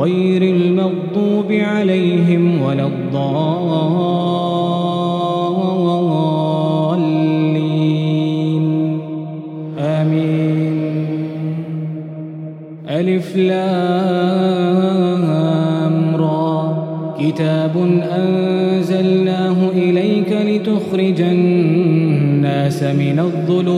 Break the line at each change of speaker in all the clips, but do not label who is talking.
غير المغضوب عليهم ولا الضالين. آمين. ألف لام را. كتاب أنزلناه إليك لتخرج الناس من الظلمات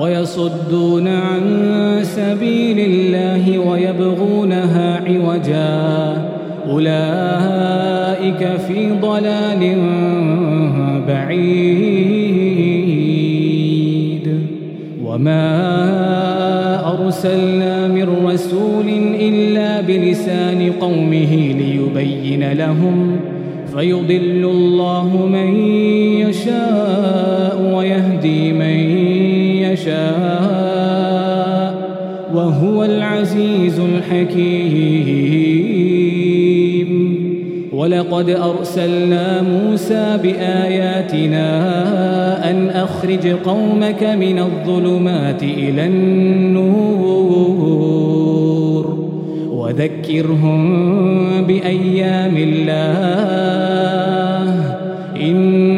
ويصدون عن سبيل الله ويبغونها عوجا. أولئك في ضلال بعيد. وما أرسلنا من رسول إلا بلسان قومه ليبين لهم. فيضل الله من يشاء ويهدي من يشاء وهو العزيز الحكيم. ولقد أرسلنا موسى بآياتنا أن أخرج قومك من الظلمات إلى النور وذكرهم بأيام الله. إن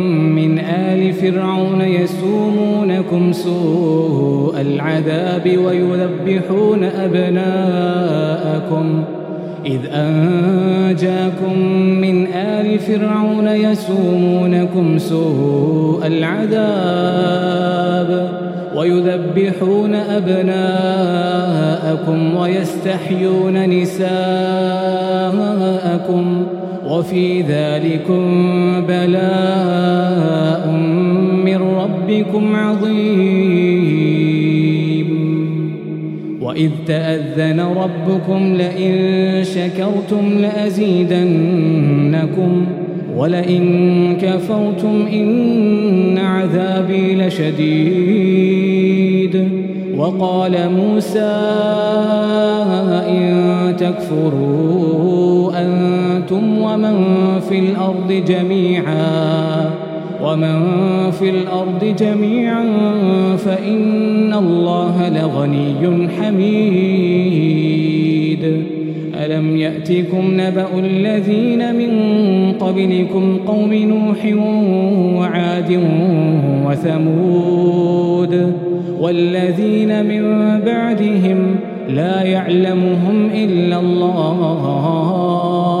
فرعون يسومونكم سوء العذاب ويذبحون أبناءكم. إذ أنجاكم من آل فرعون يسومونكم سوء العذاب ويذبحون أبناءكم ويستحيون نساءكم. وفي ذلكم بلاء من ربكم عظيم. وإذ تأذن ربكم لئن شكرتم لأزيدنكم ولئن كفرتم إن عذابي لشديد. وقال موسى إن تكفروا أنتم ومن في الأرض جميعا ومن في الأرض جميعا فإن الله لغني حميد. ألم يأتكم نبأ الذين من قبلكم قوم نوح وعاد وثمود والذين من بعدهم لا يعلمهم إلا الله.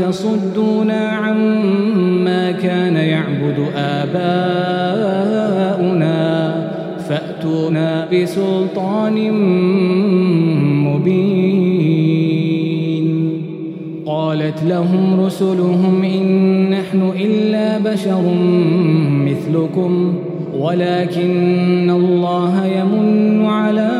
تصدونا عما كان يعبد آباؤنا فأتونا بسلطان مبين. قالت لهم رسلهم إن نحن إلا بشر مثلكم ولكن الله يمن على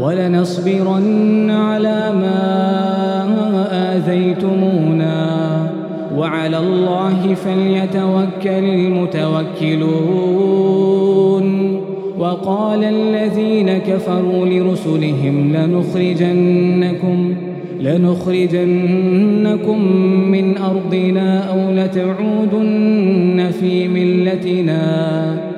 ولنصبرن على ما آذيتمونا. وعلى الله فليتوكل المتوكلون. وقال الذين كفروا لرسلهم لنخرجنكم لنخرجنكم من أرضنا أو لتعودن في ملتنا.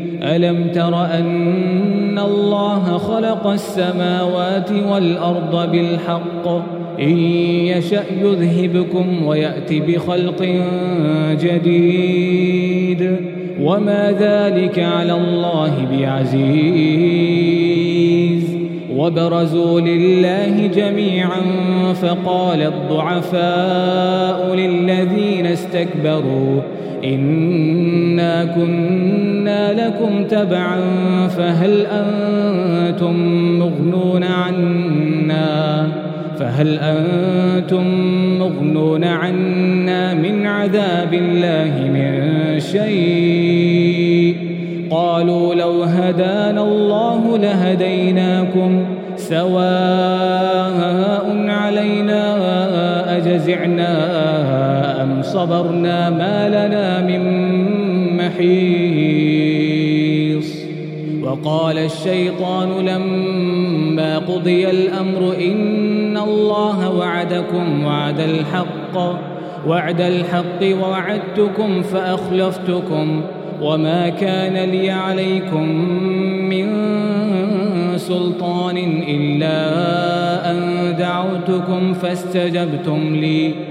ألم تر أن الله خلق السماوات والأرض بالحق؟ إن يشأ يذهبكم ويأتي بخلق جديد. وما ذلك على الله بعزيز. وبرزوا لله جميعا فقال الضعفاء للذين استكبروا إنا كنا لكم تبعا فهل أنتم مغنون عنا فهل أنتم مغنون عنا من عذاب الله من شيء قالوا لو هدانا الله لهديناكم سواء علينا أجزعنا صبرنا ما لنا من محيص. وقال الشيطان لما قضي الأمر إن الله وعدكم وعد الحق وعد الحق ووعدتكم فأخلفتكم. وما كان لي عليكم من سلطان إلا أن دعوتكم فاستجبتم لي.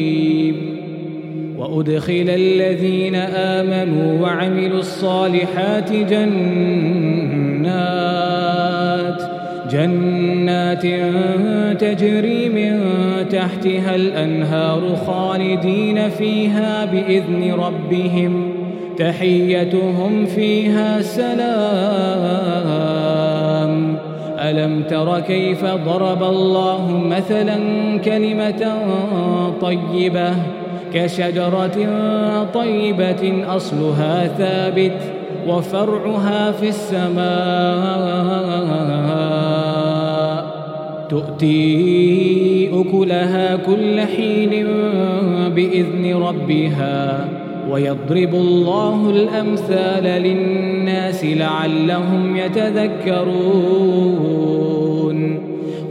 وأدخل الذين آمنوا وعملوا الصالحات جنات جنات تجري من تحتها الأنهار خالدين فيها بإذن ربهم تحيتهم فيها سلام. ألم تر كيف ضرب الله مثلا كلمة طيبة؟ كشجرة طيبة أصلها ثابت وفرعها في السماء. تؤتي أكلها كل حين بإذن ربها ويضرب الله الأمثال للناس لعلهم يتذكرون.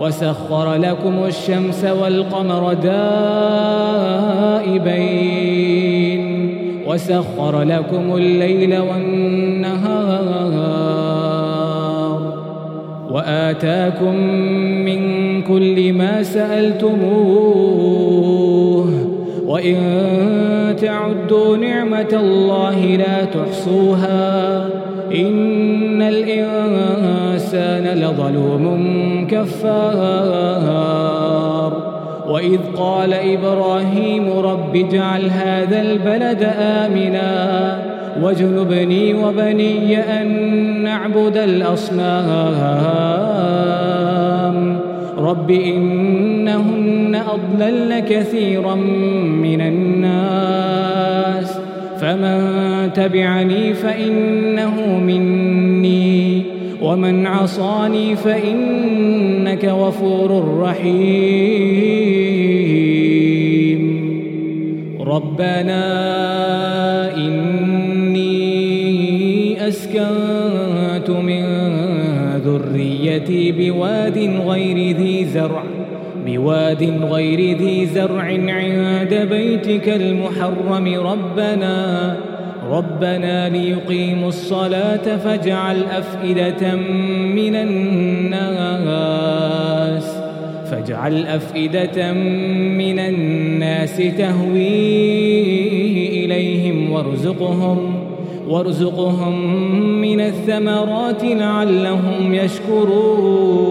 وسخر لكم الشمس والقمر دائبين. وسخر لكم الليل والنهار. وآتاكم من كل ما سألتموه. وإن تعدوا نعمة الله لا تحصوها. إن الإنسان لظلوم كفار. وإذ قال إبراهيم رب اجعل هذا البلد آمنا واجنبني وبني أن نعبد الأصنام. رب إنهن أضللن كثيرا من الناس. فمن تبعني فإنه مني ومن عصاني فإنك غفور رحيم. ربنا إني أسكنت من ذريتي بواد غير ذي زرع. بواد غير ذي زرع عند بيتك المحرم. ربنا ربنا ليقيموا الصلاة فاجعل أفئدة من الناس فاجعل أفئدة من الناس تهوي إليهم وارزقهم وارزقهم من الثمرات لعلهم يشكرون.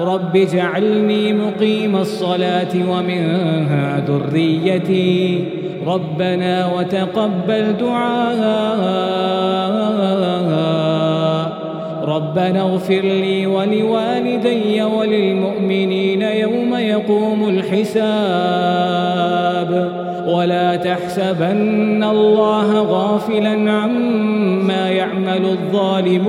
رب اجعلني مقيم الصلاة ومن ذريتي ربنا وتقبل دعاء. ربنا اغفر لي ولوالدي وللمؤمنين يوم يقوم الحساب. ولا تحسبن الله غافلا عما يعمل الظالمون.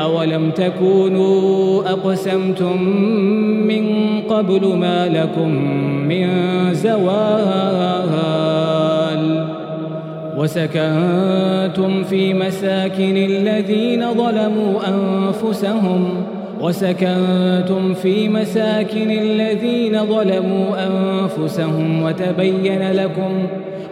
أولم تكونوا أقسمتم من قبل ما لكم من زوال وسكنتم في مساكن الذين ظلموا أنفسهم وسكنتم في مساكن الذين ظلموا أنفسهم وتبين لكم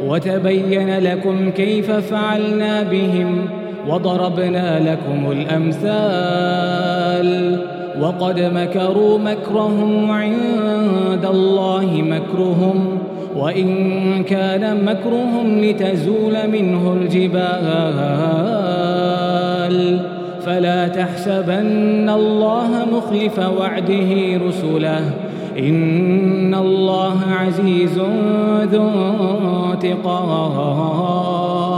وتبين لكم كيف فعلنا بهم وضربنا لكم الأمثال. وقد مكروا مكرهم وعند الله مكرهم وإن كان مكرهم لتزول منه الجبال. فلا تحسبن الله مخلف وعده رسله. إن الله عزيز ذو انتقام.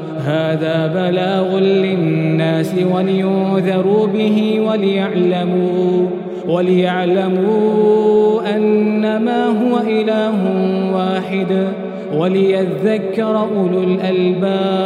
هذا بلاغ للناس ولينذروا به وليعلموا وليعلموا أنما هو إله واحد وليذكر أولو الألباب.